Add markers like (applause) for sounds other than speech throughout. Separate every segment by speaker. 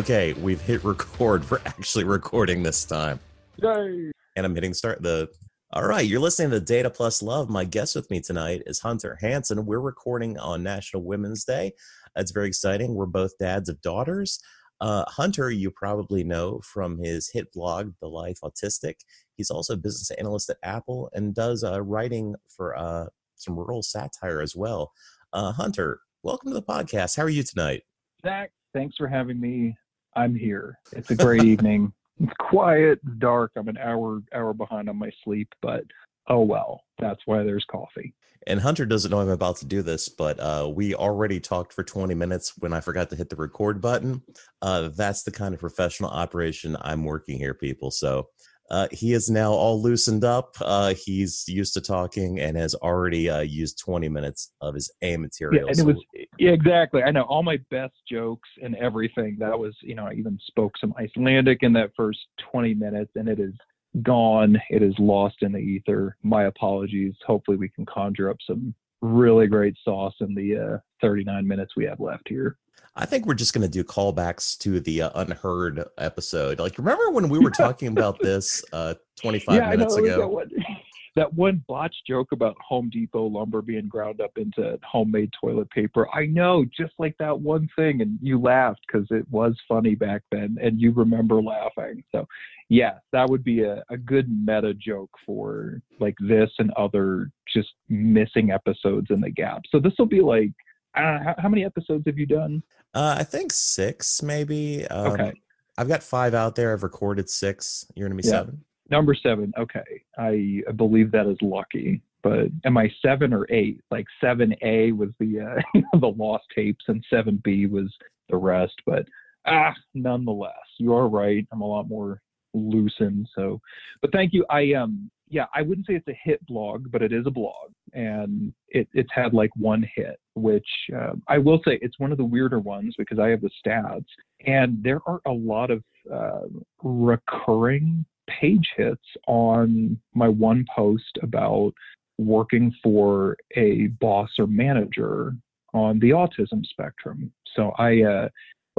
Speaker 1: Okay, we've hit record. (laughs) We're actually recording this time.
Speaker 2: Yay!
Speaker 1: And I'm hitting start the all right, you're listening to Data Plus Love. My guest with me tonight is Hunter Hanson. We're recording on National Women's Day. It's very exciting. We're both dads of daughters. Uh, Hunter, you probably know from his hit blog, The Life Autistic. He's also a business analyst at Apple and does uh, writing for uh, some rural satire as well. Uh, Hunter, welcome to the podcast. How are you tonight?
Speaker 2: Zach, thanks for having me. I'm here. It's a great evening. It's quiet, dark. I'm an hour hour behind on my sleep, but oh well. That's why there's coffee.
Speaker 1: And Hunter doesn't know I'm about to do this, but uh, we already talked for 20 minutes when I forgot to hit the record button. Uh, that's the kind of professional operation I'm working here, people. So uh, he is now all loosened up. Uh, he's used to talking and has already uh, used 20 minutes of his A material.
Speaker 2: Yeah, and it was yeah, exactly. I know all my best jokes and everything. That was, you know, I even spoke some Icelandic in that first 20 minutes, and it is gone. It is lost in the ether. My apologies. Hopefully, we can conjure up some really great sauce in the uh, 39 minutes we have left here.
Speaker 1: I think we're just going to do callbacks to the uh, unheard episode. Like, remember when we (laughs) were talking about this uh, 25
Speaker 2: yeah,
Speaker 1: minutes
Speaker 2: know,
Speaker 1: ago?
Speaker 2: That one, (laughs) that one botched joke about Home Depot lumber being ground up into homemade toilet paper. I know, just like that one thing. And you laughed because it was funny back then and you remember laughing. So, yeah, that would be a, a good meta joke for like this and other just missing episodes in the gap. So, this will be like, uh, how, how, many episodes have you done?
Speaker 1: Uh, I think six, maybe. Um,
Speaker 2: okay.
Speaker 1: I've got five out there. I've recorded six. You're gonna be
Speaker 2: Yeah.
Speaker 1: seven.
Speaker 2: Number seven. Okay. I believe that is lucky. But am I seven or eight? Like seven A was the uh, (laughs) the lost tapes, and seven B was the rest. But ah, nonetheless, you are right. I'm a lot more loosened. So, but thank you. I um yeah, I wouldn't say it's a hit blog, but it is a blog, and it, it's had like one hit, which uh, I will say it's one of the weirder ones because I have the stats, and there are a lot of uh, recurring page hits on my one post about working for a boss or manager on the autism spectrum. So I uh,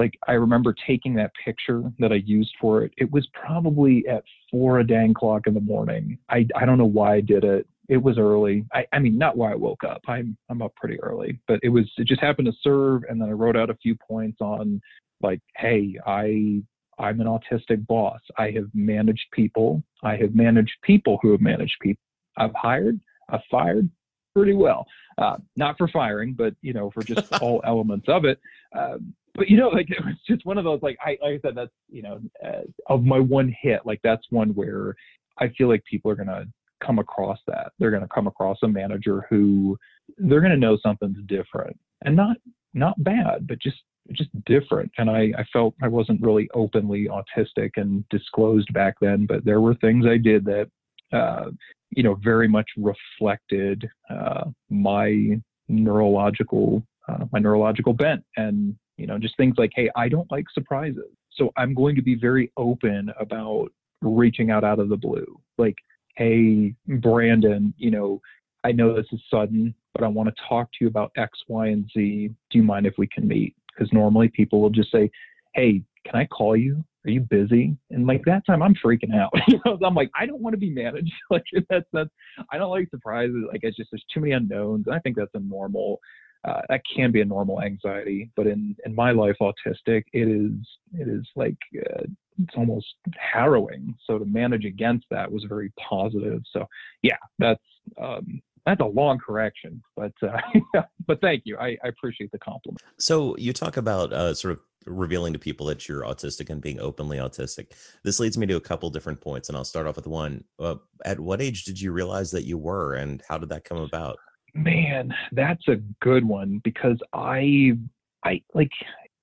Speaker 2: like I remember taking that picture that I used for it. It was probably at four a dang clock in the morning. I I don't know why I did it. It was early. I, I mean not why I woke up. I'm I'm up pretty early, but it was it just happened to serve and then I wrote out a few points on like, hey, I I'm an autistic boss. I have managed people. I have managed people who have managed people. I've hired, I've fired pretty well. Uh, not for firing, but you know, for just (laughs) all elements of it. Um, but you know, like it was just one of those. Like I, like I said, that's you know, uh, of my one hit. Like that's one where I feel like people are gonna come across that. They're gonna come across a manager who they're gonna know something's different, and not not bad, but just just different. And I, I felt I wasn't really openly autistic and disclosed back then, but there were things I did that, uh, you know, very much reflected uh, my neurological uh, my neurological bent, and you know, just things like, hey, I don't like surprises, so I'm going to be very open about reaching out out of the blue, like, hey, Brandon, you know. I know this is sudden, but I want to talk to you about X, Y, and Z. Do you mind if we can meet? because normally people will just say, "Hey, can I call you? Are you busy?" And like that time, I'm freaking out. (laughs) I'm like, I don't want to be managed. (laughs) like that's that's I don't like surprises. Like it's just there's too many unknowns. And I think that's a normal. Uh, that can be a normal anxiety, but in in my life, autistic, it is it is like uh, it's almost harrowing. So to manage against that was very positive. So yeah, that's um, that's a long correction, but uh, (laughs) but thank you. I, I, appreciate the compliment.
Speaker 1: So you talk about uh, sort of revealing to people that you're autistic and being openly autistic. This leads me to a couple different points, and I'll start off with one. Uh, at what age did you realize that you were, and how did that come about?
Speaker 2: Man, that's a good one because I I like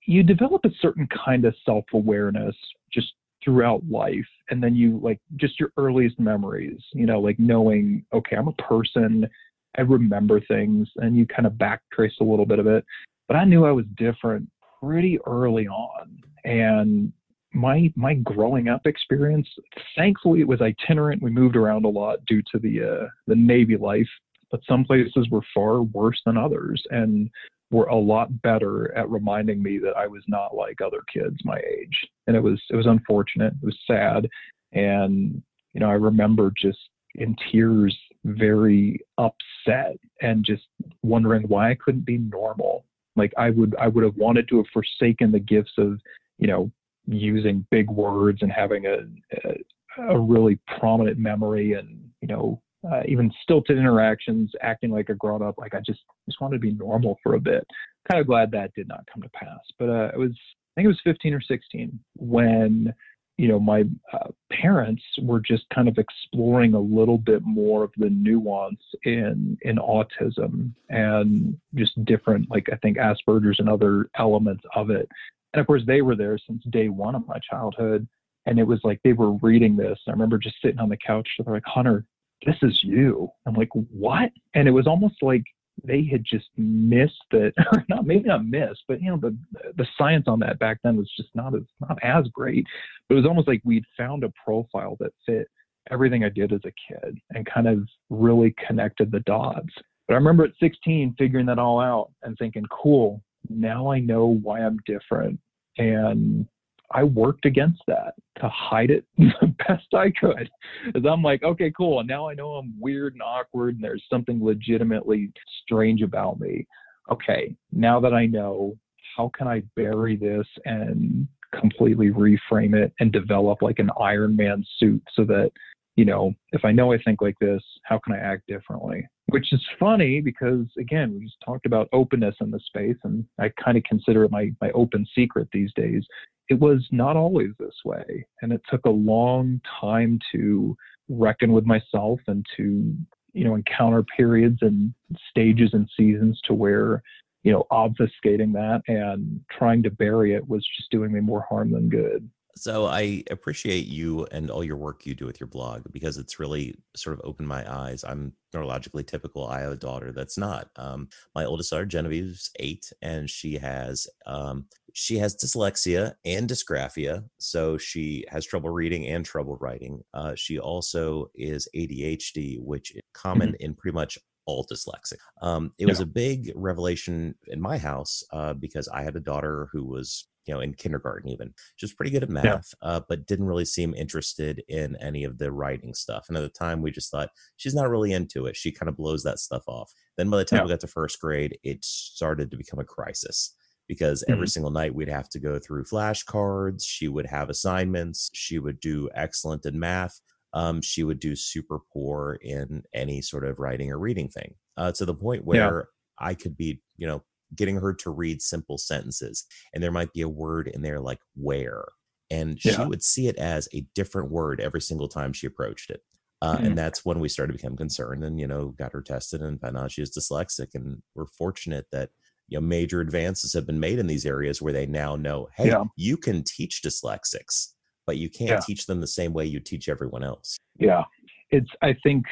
Speaker 2: you develop a certain kind of self awareness just throughout life and then you like just your earliest memories you know like knowing okay i'm a person i remember things and you kind of backtrace a little bit of it. But i knew i was different pretty early on and my my growing up experience thankfully it was itinerant. We moved around a lot due to the uh, the navy life but some places were far worse than others and were a lot better at reminding me that I was not like other kids my age. And it was it was unfortunate. It was sad. And you know, I remember just in tears, very upset and just wondering why I couldn't be normal. Like I would I would have wanted to have forsaken the gifts of, you know, using big words and having a, a, a really prominent memory and, you know, uh, even stilted interactions, acting like a grown up. Like I just just wanted to be normal for a bit. Kind of glad that did not come to pass. But uh, it was I think it was 15 or 16 when you know my uh, parents were just kind of exploring a little bit more of the nuance in in autism and just different like I think Asperger's and other elements of it. And of course they were there since day one of my childhood. And it was like they were reading this. I remember just sitting on the couch. They're like, Hunter, this is you. I'm like, what? And it was almost like they had just missed that, (laughs) not maybe not missed, but you know, the the science on that back then was just not as not as great. But it was almost like we'd found a profile that fit everything I did as a kid and kind of really connected the dots. But I remember at 16 figuring that all out and thinking, cool, now I know why I'm different. And I worked against that to hide it (laughs) the best I could. Because I'm like, okay, cool. And now I know I'm weird and awkward and there's something legitimately strange about me. Okay, now that I know, how can I bury this and completely reframe it and develop like an Iron Man suit so that, you know, if I know I think like this, how can I act differently? Which is funny because again, we just talked about openness in the space and I kind of consider it my, my open secret these days it was not always this way. And it took a long time to reckon with myself and to, you know, encounter periods and stages and seasons to where, you know, obfuscating that and trying to bury it was just doing me more harm than good.
Speaker 1: So I appreciate you and all your work you do with your blog because it's really sort of opened my eyes. I'm neurologically typical. I have a daughter that's not. Um, my oldest daughter Genevieve's eight, and she has um, she has dyslexia and dysgraphia, so she has trouble reading and trouble writing. Uh, she also is ADHD, which is common mm-hmm. in pretty much all dyslexic. Um, it yeah. was a big revelation in my house uh, because I had a daughter who was you know in kindergarten even she was pretty good at math yeah. uh, but didn't really seem interested in any of the writing stuff and at the time we just thought she's not really into it she kind of blows that stuff off then by the time yeah. we got to first grade it started to become a crisis because every mm-hmm. single night we'd have to go through flashcards she would have assignments she would do excellent in math um, she would do super poor in any sort of writing or reading thing uh, to the point where yeah. i could be you know getting her to read simple sentences and there might be a word in there like where and yeah. she would see it as a different word every single time she approached it uh, mm-hmm. and that's when we started to become concerned and you know got her tested and found out she was dyslexic and we're fortunate that you know major advances have been made in these areas where they now know hey yeah. you can teach dyslexics but you can't yeah. teach them the same way you teach everyone else
Speaker 2: yeah it's i think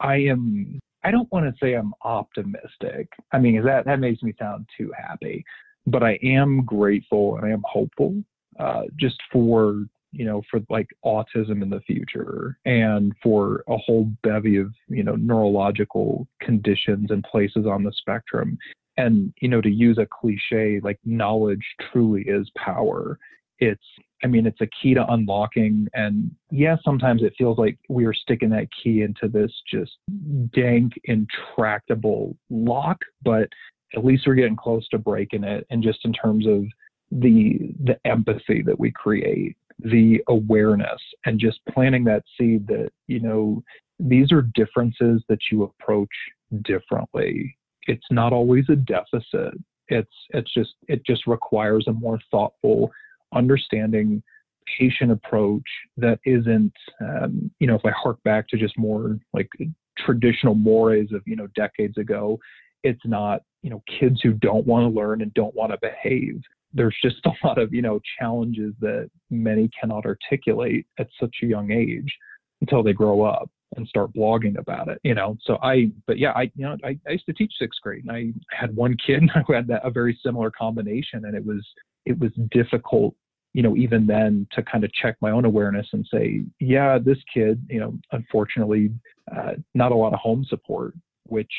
Speaker 2: i am I don't want to say I'm optimistic. I mean, that that makes me sound too happy, but I am grateful and I am hopeful, uh, just for you know for like autism in the future and for a whole bevy of you know neurological conditions and places on the spectrum. And you know, to use a cliche, like knowledge truly is power. It's I mean, it's a key to unlocking. And yes, sometimes it feels like we are sticking that key into this just dank, intractable lock, but at least we're getting close to breaking it. And just in terms of the the empathy that we create, the awareness, and just planting that seed that, you know, these are differences that you approach differently. It's not always a deficit. It's it's just it just requires a more thoughtful understanding patient approach that isn't, um, you know, if I hark back to just more like traditional mores of, you know, decades ago, it's not, you know, kids who don't want to learn and don't want to behave. There's just (laughs) a lot of, you know, challenges that many cannot articulate at such a young age until they grow up and start blogging about it, you know. So I, but yeah, I, you know, I, I used to teach sixth grade, and I had one kid (laughs) who had that a very similar combination, and it was it was difficult you know, even then to kind of check my own awareness and say, yeah, this kid, you know, unfortunately, uh, not a lot of home support, which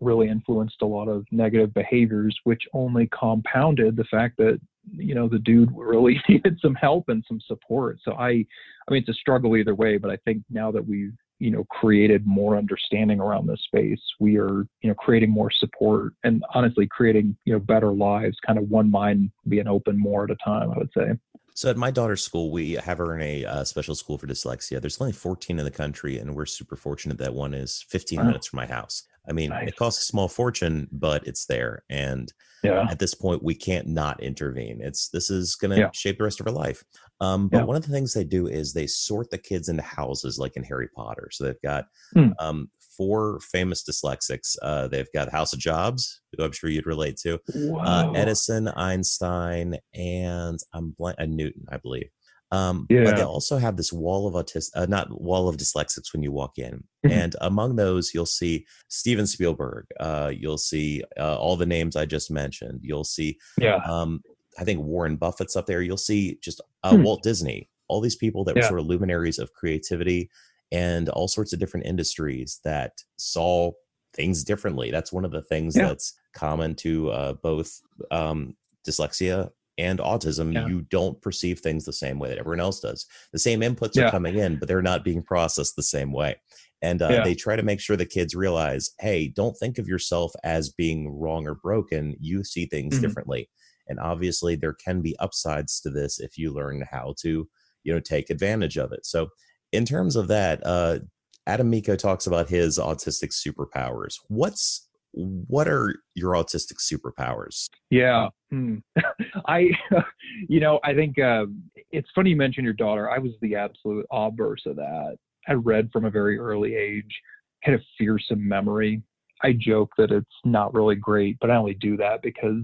Speaker 2: really influenced a lot of negative behaviors, which only compounded the fact that you know the dude (laughs) really needed some help and some support. So I, I mean, it's a struggle either way. But I think now that we've you know created more understanding around this space, we are you know creating more support and honestly creating you know better lives. Kind of one mind being open more at a time. I would say.
Speaker 1: So at my daughter's school, we have her in a uh, special school for dyslexia. There's only 14 in the country, and we're super fortunate that one is 15 wow. minutes from my house. I mean, nice. it costs a small fortune, but it's there. And yeah. at this point, we can't not intervene. It's this is going to yeah. shape the rest of our life. Um, but yeah. one of the things they do is they sort the kids into houses, like in Harry Potter. So they've got hmm. um, four famous dyslexics. Uh, they've got House of Jobs, who I'm sure you'd relate to, uh, Edison, Einstein, and I'm blank, uh, Newton, I believe. Um, yeah. But they also have this wall of autistic, uh, not wall of dyslexics when you walk in. Mm-hmm. And among those, you'll see Steven Spielberg. Uh, you'll see uh, all the names I just mentioned. You'll see, yeah. Um, I think Warren Buffett's up there. You'll see just uh, hmm. Walt Disney. All these people that yeah. were sort of luminaries of creativity and all sorts of different industries that saw things differently. That's one of the things yeah. that's common to uh, both um, dyslexia and autism, yeah. you don't perceive things the same way that everyone else does. The same inputs yeah. are coming in, but they're not being processed the same way. And uh, yeah. they try to make sure the kids realize, hey, don't think of yourself as being wrong or broken. You see things mm-hmm. differently. And obviously, there can be upsides to this if you learn how to, you know, take advantage of it. So, in terms of that, uh, Adam Mico talks about his autistic superpowers. What's what are your autistic superpowers?
Speaker 2: Yeah, hmm. (laughs) I, (laughs) you know, I think uh, it's funny you mention your daughter. I was the absolute obverse of that. I read from a very early age, had a fearsome memory. I joke that it's not really great, but I only do that because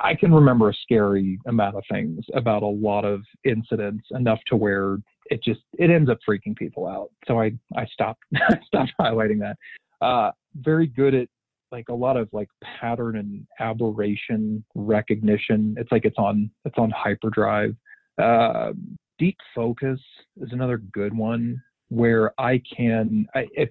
Speaker 2: I can remember a scary amount of things about a lot of incidents, enough to where it just it ends up freaking people out. So I I stopped (laughs) stopped highlighting that. Uh, very good at like a lot of like pattern and aberration recognition. It's like it's on it's on hyperdrive. Uh, deep focus is another good one where I can I, if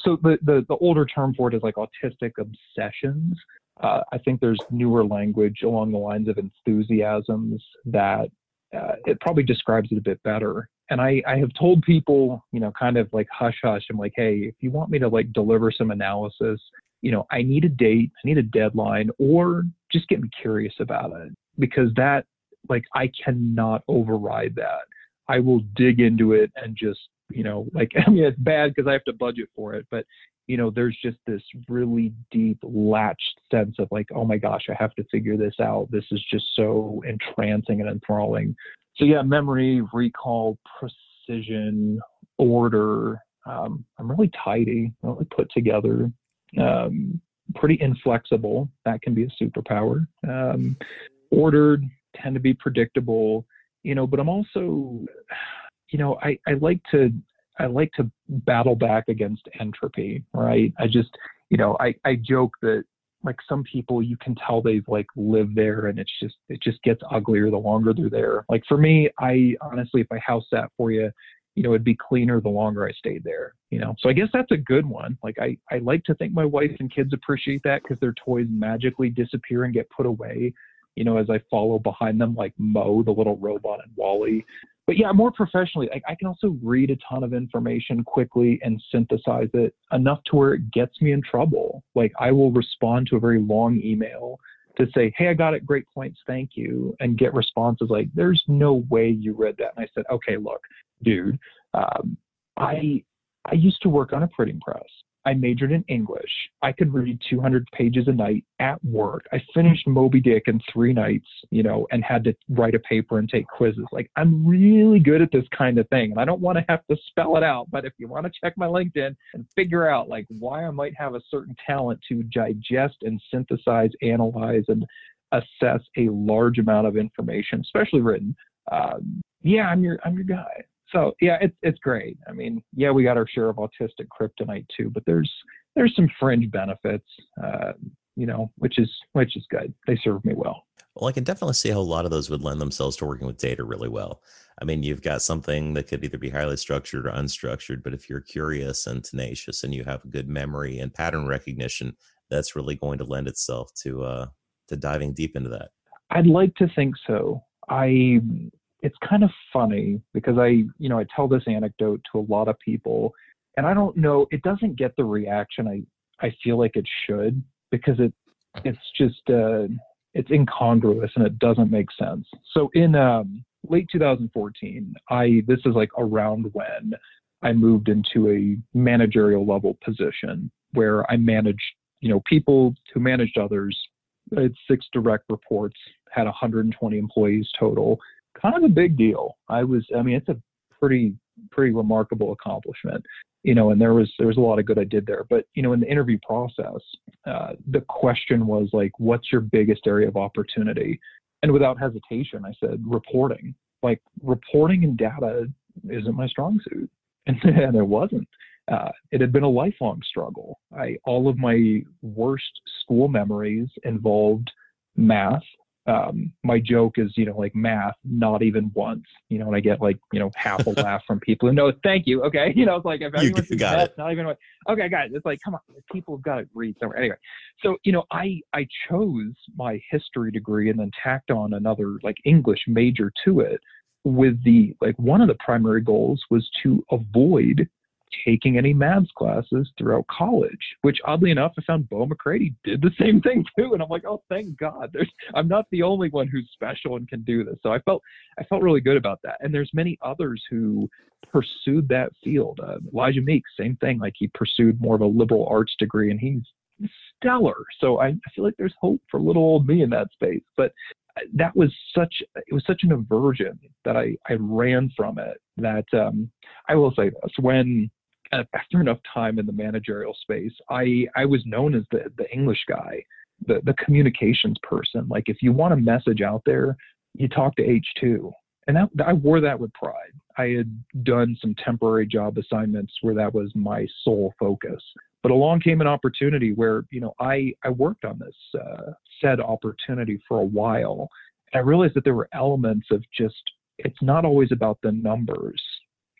Speaker 2: so the, the the older term for it is like autistic obsessions. Uh, I think there's newer language along the lines of enthusiasms that uh, it probably describes it a bit better. And I, I have told people, you know, kind of like hush hush. I'm like, hey, if you want me to like deliver some analysis, you know, I need a date, I need a deadline, or just get me curious about it because that, like, I cannot override that. I will dig into it and just, you know, like, (laughs) I mean, it's bad because I have to budget for it, but, you know, there's just this really deep latched sense of like, oh my gosh, I have to figure this out. This is just so entrancing and enthralling. So, yeah, memory, recall, precision, order. Um, I'm really tidy, I'm really put together um, pretty inflexible. That can be a superpower. Um, ordered, tend to be predictable, you know, but I'm also, you know, I, I like to, I like to battle back against entropy, right? I just, you know, I, I joke that like some people you can tell they've like lived there and it's just it just gets uglier the longer they're there like for me i honestly if i house that for you you know, it'd be cleaner the longer I stayed there, you know. So I guess that's a good one. Like I, I like to think my wife and kids appreciate that because their toys magically disappear and get put away, you know, as I follow behind them like Mo, the little robot and WALL-E. But yeah, more professionally, I can also read a ton of information quickly and synthesize it enough to where it gets me in trouble. Like I will respond to a very long email to say, Hey, I got it. Great points. Thank you. And get responses like, There's no way you read that. And I said, Okay, look, dude. Um, I I used to work on a printing press. I majored in English. I could read 200 pages a night at work. I finished Moby Dick in three nights, you know, and had to write a paper and take quizzes. Like, I'm really good at this kind of thing. And I don't want to have to spell it out. But if you want to check my LinkedIn and figure out, like, why I might have a certain talent to digest and synthesize, analyze, and assess a large amount of information, especially written, um, yeah, I'm your I'm your guy so yeah, it's it's great. I mean, yeah, we got our share of autistic kryptonite too, but there's there's some fringe benefits, uh, you know, which is which is good. They serve me well.
Speaker 1: Well, I can definitely see how a lot of those would lend themselves to working with data really well. I mean, you've got something that could either be highly structured or unstructured, but if you're curious and tenacious and you have a good memory and pattern recognition, that's really going to lend itself to uh, to diving deep into that.
Speaker 2: I'd like to think so. I it's kind of funny because I, you know, I tell this anecdote to a lot of people and I don't know, it doesn't get the reaction I I feel like it should because it it's just uh it's incongruous and it doesn't make sense. So in um late 2014, I this is like around when I moved into a managerial level position where I managed, you know, people who managed others. I had six direct reports, had 120 employees total. Kind of a big deal. I was, I mean, it's a pretty, pretty remarkable accomplishment, you know, and there was, there was a lot of good I did there. But, you know, in the interview process, uh, the question was like, what's your biggest area of opportunity? And without hesitation, I said, reporting. Like, reporting and data isn't my strong suit. (laughs) And, and it wasn't. Uh, it had been a lifelong struggle. I, all of my worst school memories involved math. Um, my joke is, you know, like math, not even once, you know, and I get like, you know, half a laugh from people who know, thank you. Okay. (laughs) You know, it's like, if
Speaker 1: anyone you got it.
Speaker 2: not even, okay, guys, it's like, come on, people have got to read somewhere. Anyway, so, you know, I, I chose my history degree and then tacked on another like English major to it with the like one of the primary goals was to avoid taking any maths classes throughout college, which oddly enough, I found Bo McCready did the (laughs) same thing too. And I'm like, oh, thank God. There's, I'm not the only one who's special and can do this. So I felt, I felt really good about that. And there's many others who pursued that field. Uh, Elijah Meeks, same thing. Like he pursued more of a liberal arts degree and he's stellar. So I, I feel like there's hope for little old me in that space. But that was such it was such an aversion that I I ran from it that um, I will say this when after enough time in the managerial space I I was known as the the English guy the the communications person. Like if you want a message out there you talk to H2 and that, I wore that with pride. I had done some temporary job assignments where that was my sole focus. But along came an opportunity where you know I I worked on this uh, said opportunity for a while, and I realized that there were elements of just it's not always about the numbers,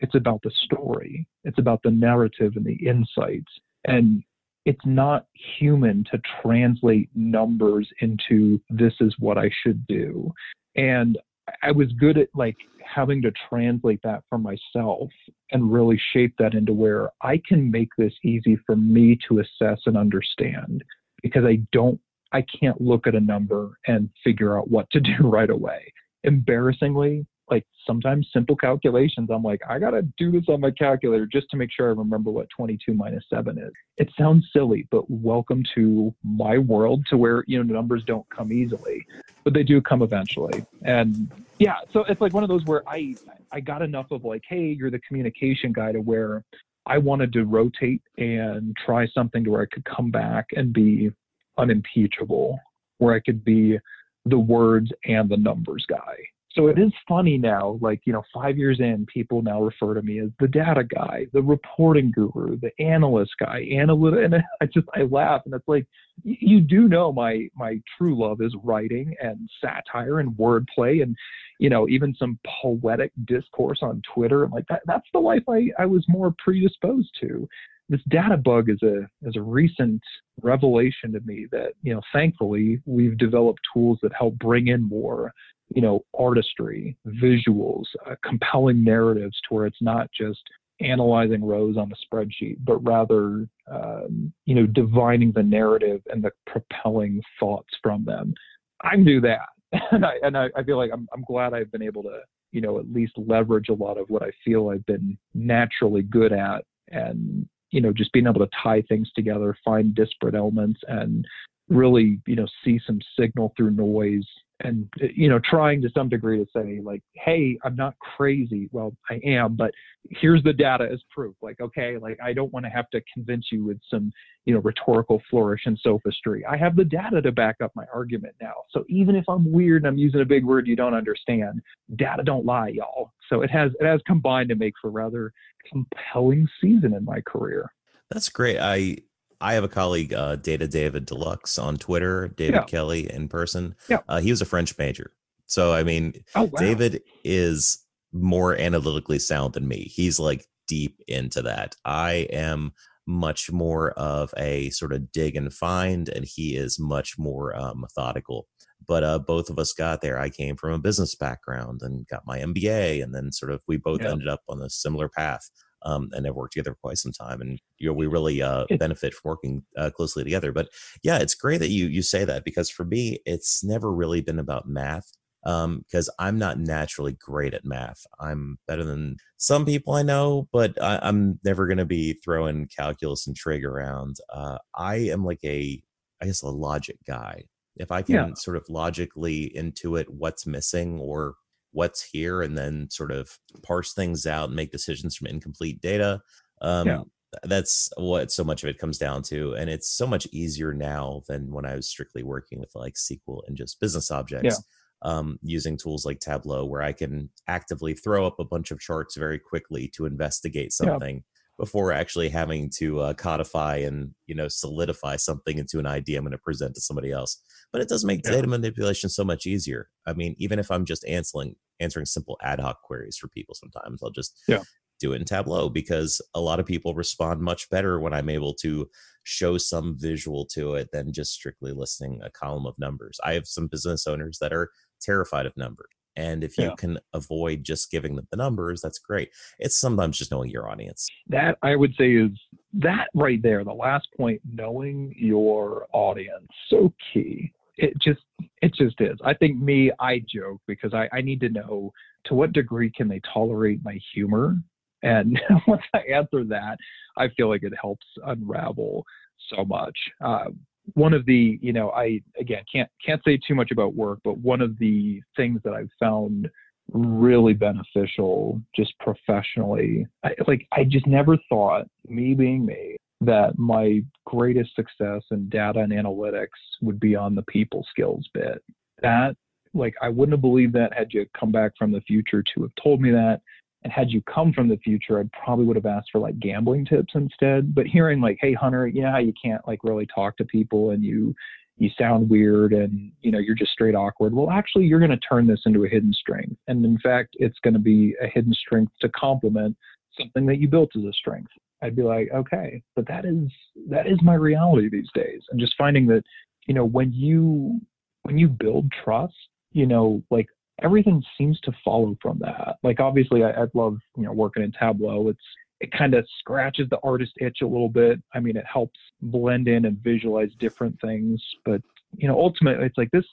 Speaker 2: it's about the story, it's about the narrative and the insights, and it's not human to translate numbers into this is what I should do. And I was good at like having to translate that for myself and really shape that into where I can make this easy for me to assess and understand because I don't I can't look at a number and figure out what to (laughs) do right away. Embarrassingly, like sometimes simple calculations, I'm like, I got to do this on my calculator just to make sure I remember what 22 minus 7 is. It sounds silly, but welcome to my world to where, you know, numbers don't come easily, but they do come eventually. And yeah, so it's like one of those where I, I got enough of like, hey, you're the communication guy to where I wanted to rotate and try something to where I could come back and be unimpeachable, where I could be the words and the numbers guy. So it is funny now, like, you know, five years in, people now refer to me as the data guy, the reporting guru, the analyst guy, analytic. And (laughs) I just, I laugh. And it's like, you do know my, my true love is writing and satire and wordplay and, you know, even some poetic discourse on Twitter. And like that, that's the life I, I was more predisposed to this data bug is a is a recent revelation to me that you know thankfully we've developed tools that help bring in more you know artistry visuals uh, compelling narratives to where it's not just analyzing rows on the spreadsheet but rather um, you know divining the narrative and the propelling thoughts from them. I do that. (laughs) And i and I, I feel like I'm, I'm glad i've been able to you know at least leverage a lot of what i feel i've been naturally good at and you know, just being able to tie things together, find disparate elements, and really, you know, see some signal through noise and you know trying to some degree to say like hey i'm not crazy. Well i am but here's the data as proof. Like okay like i don't want to have to convince you with some you know rhetorical flourish and sophistry i have the data to back up my argument now. So even if i'm weird and i'm using a big word you don't understand data don't lie y'all. So it has it has combined to make for rather compelling season in my career.
Speaker 1: That's great. I I have a colleague, uh, Data David Deluxe on Twitter, David yeah. Kelly in person.
Speaker 2: Yeah.
Speaker 1: Uh, he was a French major. So, I mean, oh, wow. David is more analytically sound than me. He's like deep into that. I am much more of a sort of dig and find, and he is much more uh, methodical. But uh, both of us got there. I came from a business background and got my MBA, and then sort of we both yeah. ended up on a similar path. Um, and have worked together for quite some time, and you know we really uh, benefit from working uh, closely together. But yeah, it's great that you you say that because for me, it's never really been about math because um, I'm not naturally great at math. I'm better than some people I know, but I, am never going to be throwing calculus and trig around. Uh, I am like a, I guess, a logic guy. If I can yeah. sort of logically intuit what's missing or what's here, and then sort of parse things out and make decisions from incomplete data, um, yeah. that's what so much of it comes down to. And it's so much easier now than when I was strictly working with like SQL and just business objects. Yeah um, using tools like Tableau, where I can actively throw up a bunch of charts very quickly to investigate something. Before actually having to uh, codify and you know solidify something into an idea I'm going to present to somebody else. But it does make yeah. data manipulation so much easier. I mean, even if I'm just answering answering simple ad hoc queries for people, sometimes I'll just yeah. do it in Tableau because a lot of people respond much better when I'm able to show some visual to it than just strictly listing a column of numbers. I have some business owners that are terrified of numbers. And if you yeah. can avoid just giving them the numbers, that's great. It's sometimes just knowing your audience.
Speaker 2: That I would say is that right there, the last point, knowing your audience, so key. It just it just is. I think me, I joke because I, I need to know to what degree can they tolerate my humor. And (laughs) once I answer that, I feel like it helps unravel so much. Uh, one of the you know i again can't can't say too much about work but one of the things that i've found really beneficial just professionally I, like i just never thought me being me that my greatest success in data and analytics would be on the people skills bit. That like i wouldn't have believed that had you come back from the future to have told me that and had you come from the future, I probably would have asked for like gambling tips instead. But hearing like, hey Hunter, you know how you can't like really talk to people and you you sound weird and you know you're just straight awkward. Well, actually you're going to turn this into a hidden strength. And in fact, it's going to be a hidden strength to complement something that you built as a strength. I'd be like, okay, but that is that is my reality these days. And just finding that, you know, when you when you build trust, you know, like everything seems to follow from that. Like obviously, I, I love you know working in Tableau. It's it kind of scratches the artist itch a little bit. I mean, it helps blend in and visualize different things. But you know, ultimately, it's like this.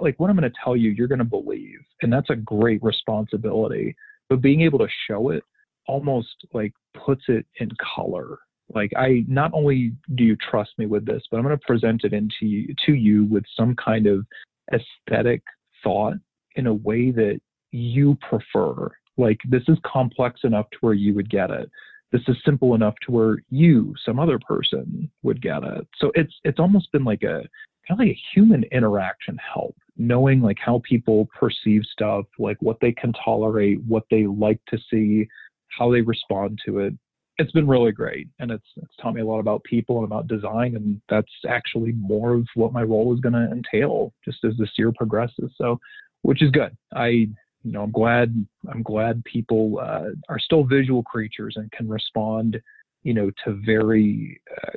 Speaker 2: Like what I'm going to tell you, you're going to believe, and that's a great responsibility. But being able to show it almost like puts it in color. Like I not only do you trust me with this, but I'm going to present it into you, to you with some kind of aesthetic thought in a way that you prefer. Like this is complex enough to where you would get it. This is simple enough to where you, some other person, would get it. So it's it's almost been like a kind of like a human interaction help, knowing like how people perceive stuff, like what they can tolerate, what they like to see, how they respond to it. It's been really great, and it's it's taught me a lot about people and about design, and that's actually more of what my role is going to entail just as this year progresses. So which is good. I, you know, I'm glad. I'm glad people uh, are still visual creatures and can respond, you know, to very uh,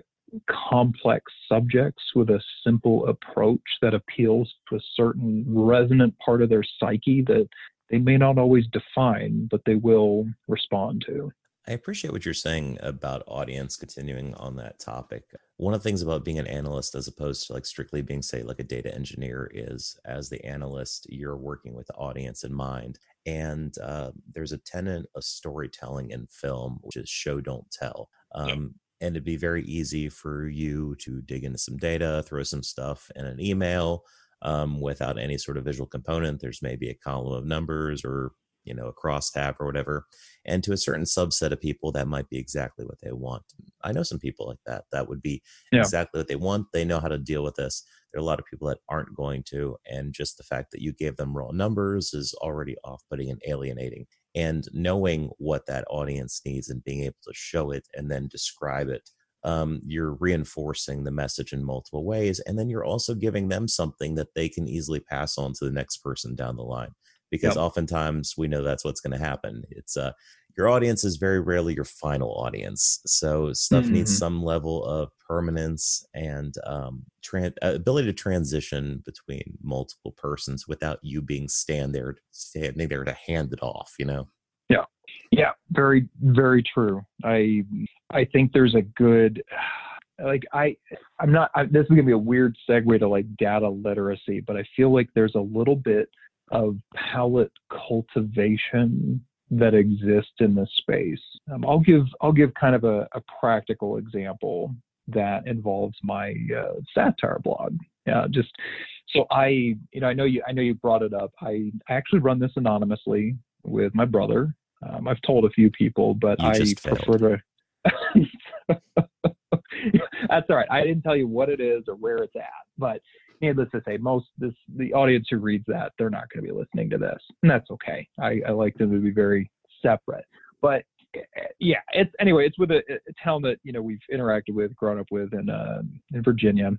Speaker 2: complex subjects with a simple approach that appeals to a certain resonant part of their psyche that they may not always define, but they will respond to.
Speaker 1: I appreciate what you're saying about audience continuing on that topic. One of the things about being an analyst as opposed to like strictly being say like a data engineer is as the analyst you're working with the audience in mind and uh, there's a tenet of storytelling in film which is show don't tell. Um, and it'd be very easy for you to dig into some data, throw some stuff in an email um, without any sort of visual component. There's maybe a column of numbers or you know a crosstab or whatever and to a certain subset of people that might be exactly what they want. I know some people like that that would be yeah. exactly what they want. They know how to deal with this. There are a lot of people that aren't going to and just the fact that you gave them raw numbers is already off-putting and alienating and knowing what that audience needs and being able to show it and then describe it um, you're reinforcing the message in multiple ways and then you're also giving them something that they can easily pass on to the next person down the line because yep. oftentimes we know that's what's going to happen. It's uh, your audience is very rarely your final audience. So stuff mm-hmm. needs some level of permanence and um, tran- uh, ability to transition between multiple persons without you being stand there, standing there to hand it off. You know.
Speaker 2: Yeah. Yeah. Very, very true. I I think there's a good (sighs) like I I'm not I, this is gonna be a weird segue to like data literacy, but I feel like there's a little bit of palate cultivation that exist in this space. Um, I'll give I'll give kind of a, a practical example that involves my uh, satire blog. Yeah, just so I you know I know you I know you brought it up. I, I actually run this anonymously with my brother. Um, I've told a few people, but
Speaker 1: you
Speaker 2: I prefer to. (laughs) That's all right. I didn't tell you what it is or where it's at, but needless to say, most this the audience who reads that they're not going to be listening to this, and that's okay. I, I like them to be very separate, but yeah, it's anyway. It's with a, a town that you know we've interacted with, grown up with in uh, in Virginia,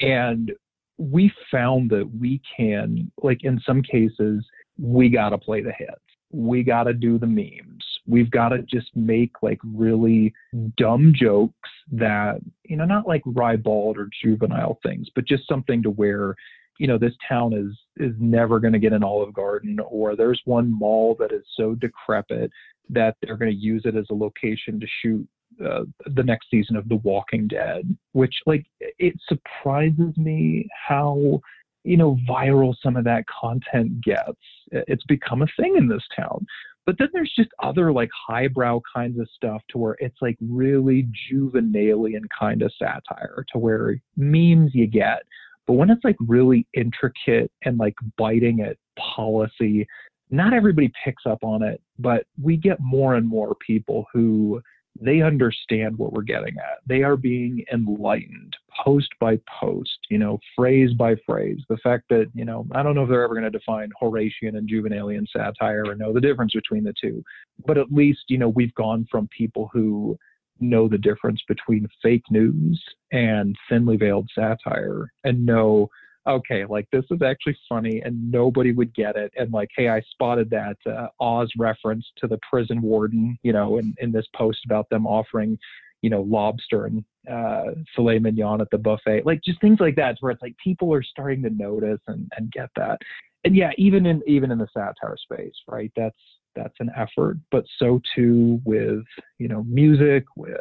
Speaker 2: and we found that we can, like in some cases, we got to play the hits. We got to do the memes. We've got to just make like really dumb jokes that you know not like ribald or juvenile things but just something to where you know this town is is never going to get an olive garden or there's one mall that is so decrepit that they're going to use it as a location to shoot uh, the next season of The Walking Dead, which like it surprises me how you know viral some of that content gets. It's become a thing in this town. But then there's just other like highbrow kinds of stuff to where it's like really juvenalian kind of satire to where memes you get. But when it's like really intricate and like biting at policy, not everybody picks up on it, but we get more and more people who they understand what we're getting at. They are being enlightened post by post, you know, phrase by phrase. The fact that, you know, I don't know if they're ever going to define Horatian and Juvenalian satire or know the difference between the two, but at least, you know, we've gone from people who know the difference between fake news and thinly veiled satire and know okay, like this is actually funny and nobody would get it. And like, hey, I spotted that uh, Oz reference to the prison warden, you know, in, in this post about them offering, you know, lobster and uh, filet mignon at the buffet, like just things like that, where it's like people are starting to notice and, and get that. And yeah, even in even in the satire space, right? That's that's an effort, but so too with you know music, with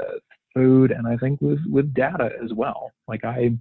Speaker 2: food, and I think with with data as well. Like I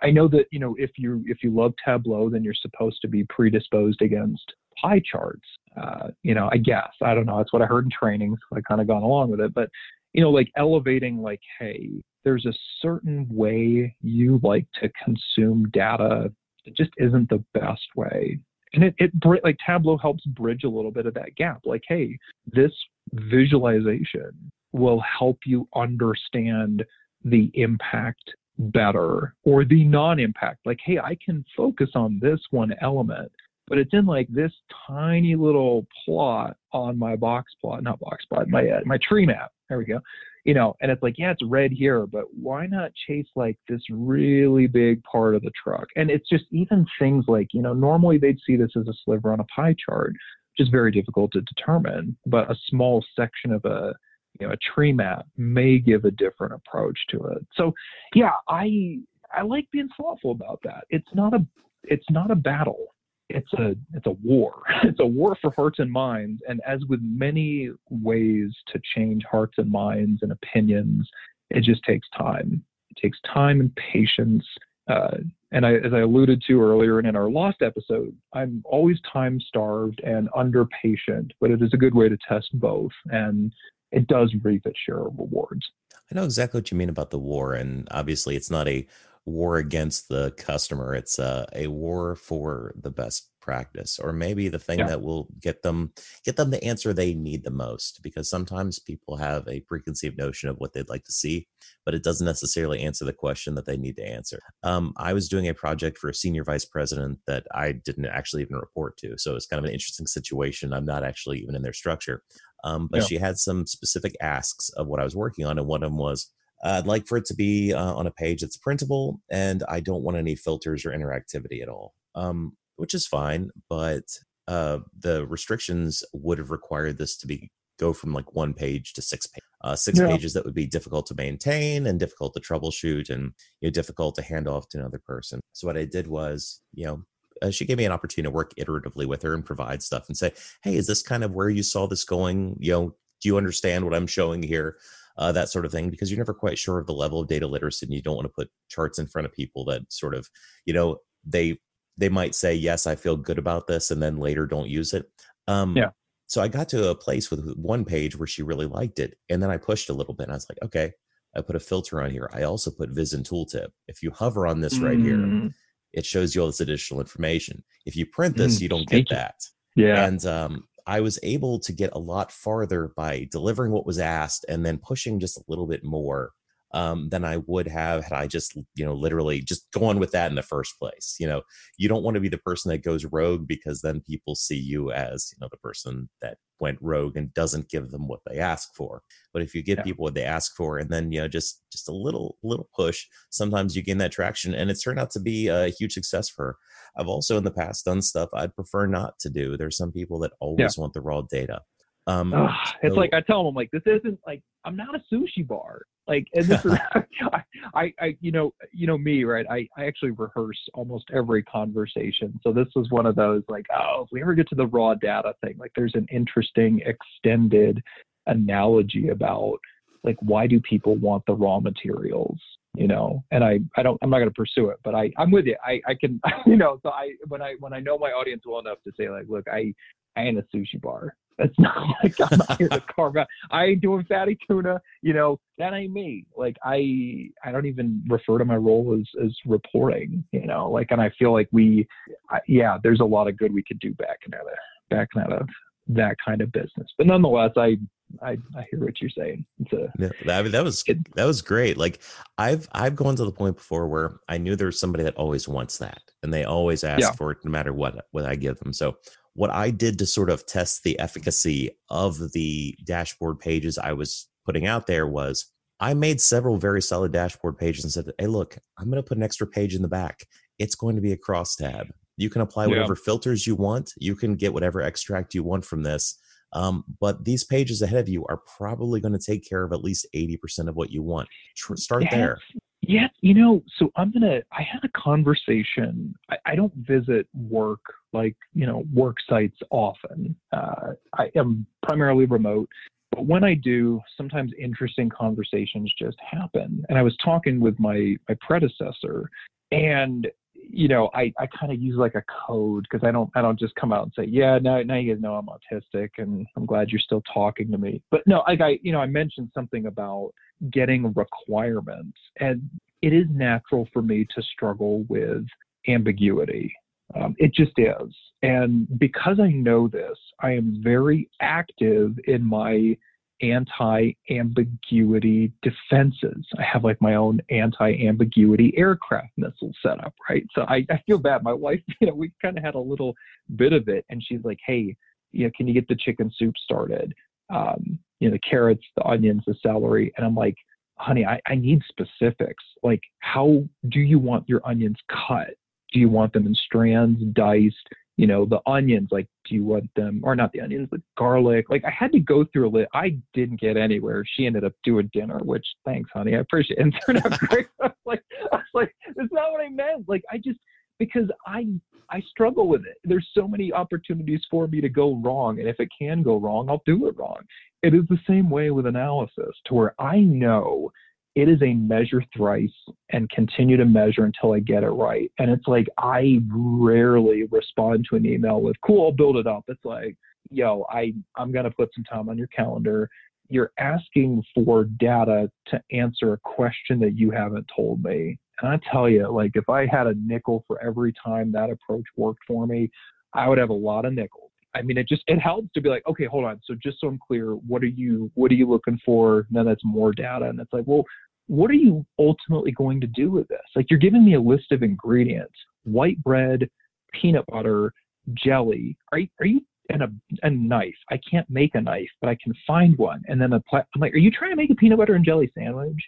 Speaker 2: I know that you know if you if you love Tableau, then you're supposed to be predisposed against pie charts. Uh, you know, I guess I don't know. That's what I heard in training, so I kind of gone along with it. But you know, like elevating, like, hey, there's a certain way you like to consume data. It just isn't the best way. And it, it like Tableau helps bridge a little bit of that gap. Like, hey, this visualization will help you understand the impact better or the non-impact like hey i can focus on this one element but it's in like this tiny little plot on my box plot not box plot my uh, my tree map there we go you know and it's like yeah it's red here but why not chase like this really big part of the truck and it's just even things like you know normally they'd see this as a sliver on a pie chart which is very difficult to determine but a small section of a you know, a tree map may give a different approach to it. So, yeah, I I like being thoughtful about that. It's not a it's not a battle. It's a it's a war. (laughs) It's a war for hearts and minds. And as with many ways to change hearts and minds and opinions, it just takes time. It takes time and patience. Uh, and I, as I alluded to earlier and in our lost episode, I'm always time starved and under patient, but it is a good way to test both. And it does reap its share of rewards.
Speaker 1: I know exactly what you mean about the war, and obviously, it's not a war against the customer; it's a, a war for the best practice, or maybe the thing yeah. that will get them get them the answer they need the most. Because sometimes people have a preconceived notion of what they'd like to see, but it doesn't necessarily answer the question that they need to answer. Um, I was doing a project for a senior vice president that I didn't actually even report to, so it's kind of an interesting situation. I'm not actually even in their structure. Um, but yeah. she had some specific asks of what I was working on, and one of them was, I'd like for it to be uh, on a page that's printable, and I don't want any filters or interactivity at all, um, which is fine. But uh, the restrictions would have required this to be go from like one page to six pages. Uh, six yeah. pages that would be difficult to maintain and difficult to troubleshoot and you know, difficult to hand off to another person. So what I did was, you know, uh, she gave me an opportunity to work iteratively with her and provide stuff and say, hey, is this kind of where you saw this going? You know, do you understand what I'm showing here? Uh, that sort of thing, because you're never quite sure of the level of data literacy, and you don't want to put charts in front of people that sort of, you know, they they might say, yes, I feel good about this, and then later don't use it. Um,
Speaker 2: yeah.
Speaker 1: So I got to a place with one page where she really liked it, and then I pushed a little bit, and I was like, okay, I put a filter on here. I also put Viz in Tooltip. If you hover on this right mm. here, it shows you all this additional information. If you print this, mm, you don't get that.
Speaker 2: Yeah.
Speaker 1: And um, I was able to get a lot farther by delivering what was asked and then pushing just a little bit more um, than I would have had I just, you know, literally just gone with that in the first place. You know, you don't want to be the person that goes rogue because then people see you as, you know, the person that went rogue and doesn't give them what they ask for. But if you give yeah. people what they ask for and then, you know, just just a little little push, sometimes you gain that traction and it's turned out to be a huge success for her. I've also in the past done stuff I'd prefer not to do. There's some people that always yeah. want the raw data.
Speaker 2: Um, Ugh, it's so, like I tell them, I'm like this isn't like I'm not a sushi bar. Like, and this is (laughs) (laughs) I, I, I, you know, you know me, right? I, I actually rehearse almost every conversation. So this was one of those, like, oh, if we ever get to the raw data thing, like, there's an interesting extended analogy about like why do people want the raw materials you know and i i don't i'm not going to pursue it but i i'm with you i i can (laughs) you know so i when i when i know my audience well enough to say like look i i ain't a sushi bar it's (laughs) not like i'm not here to carve out i ain't doing fatty tuna you know that ain't me like i i don't even refer to my role as as reporting you know like and i feel like we I, yeah there's a lot of good we could do back in out of back out of that kind of business but nonetheless i I, I hear what you're saying. It's a,
Speaker 1: yeah, I mean, that was it, that was great. Like I've I've gone to the point before where I knew there's somebody that always wants that, and they always ask yeah. for it no matter what what I give them. So what I did to sort of test the efficacy of the dashboard pages I was putting out there was I made several very solid dashboard pages and said, "Hey, look, I'm going to put an extra page in the back. It's going to be a cross tab. You can apply whatever yeah. filters you want. You can get whatever extract you want from this." Um, but these pages ahead of you are probably going to take care of at least 80% of what you want. Tr- start there.
Speaker 2: Yeah, you know, so I'm gonna. I had a conversation. I, I don't visit work like you know work sites often. Uh, I am primarily remote, but when I do, sometimes interesting conversations just happen. And I was talking with my my predecessor, and you know, I, I kind of use like a code because I don't I don't just come out and say, yeah, now now you guys know I'm autistic and I'm glad you're still talking to me. But no, like I you know I mentioned something about getting requirements, and it is natural for me to struggle with ambiguity. Um, it just is, and because I know this, I am very active in my anti-ambiguity defenses. I have like my own anti-ambiguity aircraft missile set up, right? So I, I feel bad. My wife, (laughs) you know, we kind of had a little bit of it, and she's like, "Hey, you know, can you get the chicken soup started? Um, you know, the carrots, the onions, the celery." And I'm like, "Honey, I, I need specifics. Like, how do you want your onions cut? Do you want them in strands, diced? you know, the onions, like, do you want them, or not the onions, the garlic? Like, I had to go through a list. I didn't get anywhere. She ended up doing dinner, which thanks, honey. I appreciate it. And turned out great. I was like, I was like, that's not what I meant. Like, I just, because I, I struggle with it. There's so many opportunities for me to go wrong. And if it can go wrong, I'll do it wrong. It is the same way with analysis to where I know it is a measure thrice and continue to measure until I get it right. And it's like I rarely respond to an email with cool, I'll build it up. It's like, yo, I I'm gonna put some time on your calendar. You're asking for data to answer a question that you haven't told me. I tell you, like if I had a nickel for every time that approach worked for me, I would have a lot of nickels. I mean, it just it helps to be like, okay, hold on. So just so I'm clear, what are you what are you looking for? Now that's more data, and it's like, well, what are you ultimately going to do with this? Like you're giving me a list of ingredients: white bread, peanut butter, jelly. Are you, are you and a, a knife? I can't make a knife, but I can find one. And then a pla- I'm like, are you trying to make a peanut butter and jelly sandwich?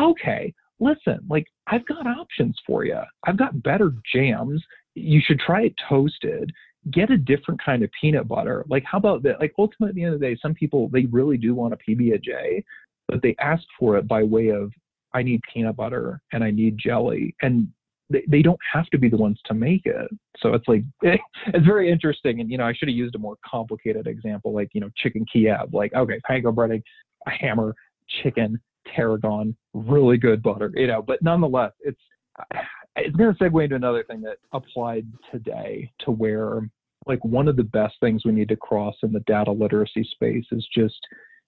Speaker 2: Okay, listen, like I've got options for you. I've got better jams. You should try it toasted get a different kind of peanut butter. Like, how about that? Like, ultimately, at the end of the day, some people, they really do want a PB&J, but they ask for it by way of, I need peanut butter and I need jelly. And they, they don't have to be the ones to make it. So it's like, (laughs) it's very interesting. And, you know, I should have used a more complicated example, like, you know, chicken Kiev, like, okay, panko breading, a hammer, chicken, tarragon, really good butter, you know, but nonetheless, it's, it's going to segue into another thing that applied today to where like one of the best things we need to cross in the data literacy space is just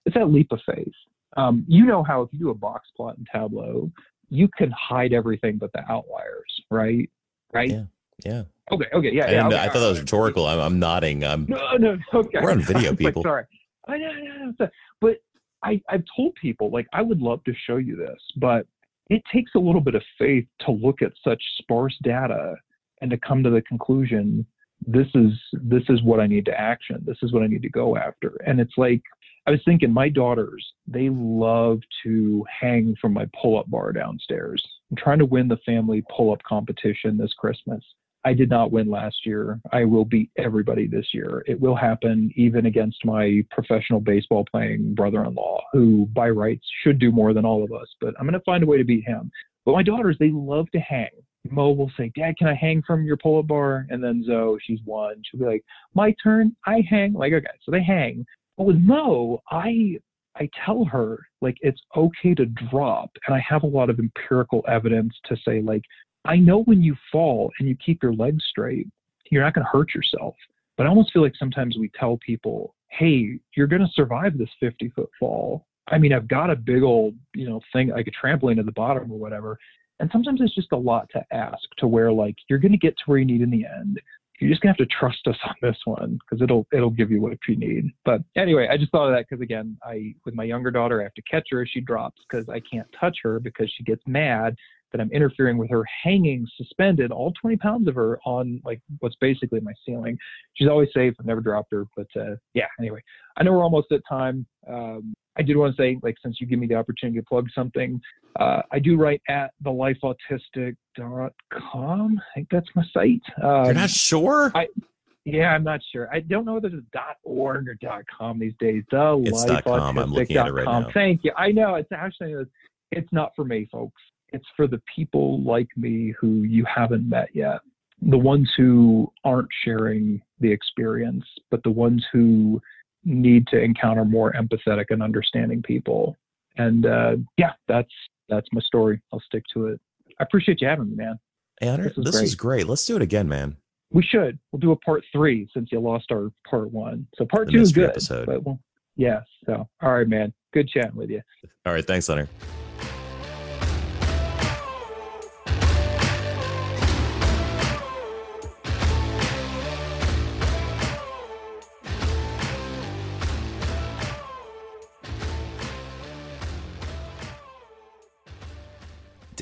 Speaker 2: it's that leap of faith. Um, you know how if you do a box plot in Tableau, you can hide everything but the outliers, right? Right?
Speaker 1: Yeah. Yeah.
Speaker 2: Okay. Okay. Yeah.
Speaker 1: yeah
Speaker 2: okay,
Speaker 1: I thought that was rhetorical. I'm, I'm nodding. I'm.
Speaker 2: No. No. Okay.
Speaker 1: We're on video, (laughs) people.
Speaker 2: like, sorry. I know. But I I've told people like I would love to show you this, but it takes a little bit of faith to look at such sparse data and to come to the conclusion this is this is what I need to action. This is what I need to go after. And it's like I was thinking my daughters, they love to hang from my pull-up bar downstairs. I'm trying to win the family pull-up competition this Christmas. I did not win last year. I will beat everybody this year. It will happen even against my professional baseball playing brother in law, who by rights should do more than all of us, but I'm going to find a way to beat him. But my daughters, they love to hang. Mo will say, Dad, can I hang from your pull up bar? And then Zoe, she's one. She'll be like, My turn, I hang. Like, okay, so they hang. But with Mo, I I tell her like it's okay to drop. And I have a lot of empirical evidence to say, like, I know when you fall and you keep your legs straight, you're not going to hurt yourself. But I almost feel like sometimes we tell people, hey, you're going to survive this 50 foot fall. I mean, I've got a big old, you know, thing like a trampoline at the bottom or whatever. And sometimes it's just a lot to ask to where like you're going to get to where you need in the end. You're just gonna have to trust us (laughs) on this one because it'll it'll give you what you need. But anyway, I just thought of that because again, I with my younger daughter, I have to catch her if she drops because I can't touch her because she gets mad that I'm interfering with her hanging suspended, all 20 pounds of her on like what's basically my ceiling. She's always safe. I've never dropped her, but uh, yeah. Anyway, I know we're almost at time. Um, I did want to say, like, since you give me the opportunity to plug something, uh, I do write at thelifeautistic.com. I think that's my site.
Speaker 1: Um, You're not sure?
Speaker 2: I, yeah, I'm not sure. I don't know whether it's dot .org or .com these days. The
Speaker 1: it's .com. I'm looking at it right now.
Speaker 2: Thank you. I know it's actually it's not for me, folks. It's for the people like me who you haven't met yet. The ones who aren't sharing the experience, but the ones who need to encounter more empathetic and understanding people. And uh, yeah, that's that's my story. I'll stick to it. I appreciate you having me, man.
Speaker 1: Hey, this, is, this great. is great. Let's do it again, man.
Speaker 2: We should. We'll do a part three since you lost our part one. So part the two is good. Episode. But well, yes. Yeah, so all right, man. Good chatting with you.
Speaker 1: All right. Thanks, Hunter.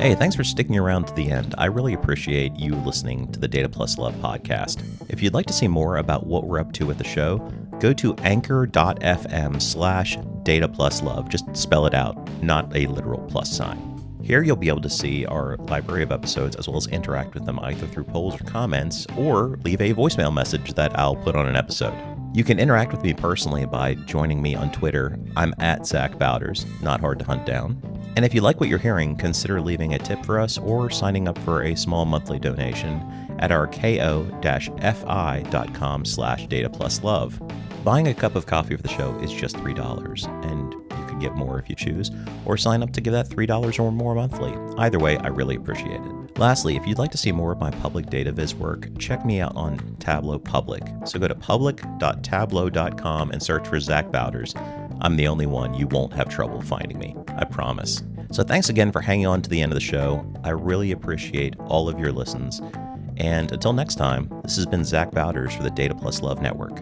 Speaker 1: Hey, thanks for sticking around to the end. I really appreciate you listening to the Data Plus Love podcast. If you'd like to see more about what we're up to with the show, go to anchor.fm slash data plus love. Just spell it out, not a literal plus sign. Here you'll be able to see our library of episodes as well as interact with them either through polls or comments or leave a voicemail message that I'll put on an episode. You can interact with me personally by joining me on Twitter. I'm at Zach Bowders, not hard to hunt down. And if you like what you're hearing, consider leaving a tip for us or signing up for a small monthly donation at our ko-fi.com slash data plus love. Buying a cup of coffee for the show is just $3, and can more if you choose, or sign up to give that $3 or more monthly. Either way, I really appreciate it. Lastly, if you'd like to see more of my public data viz work, check me out on Tableau Public. So go to public.tableau.com and search for Zach Bowders. I'm the only one. You won't have trouble finding me. I promise. So thanks again for hanging on to the end of the show. I really appreciate all of your listens. And until next time, this has been Zach Bowders for the Data Plus Love Network.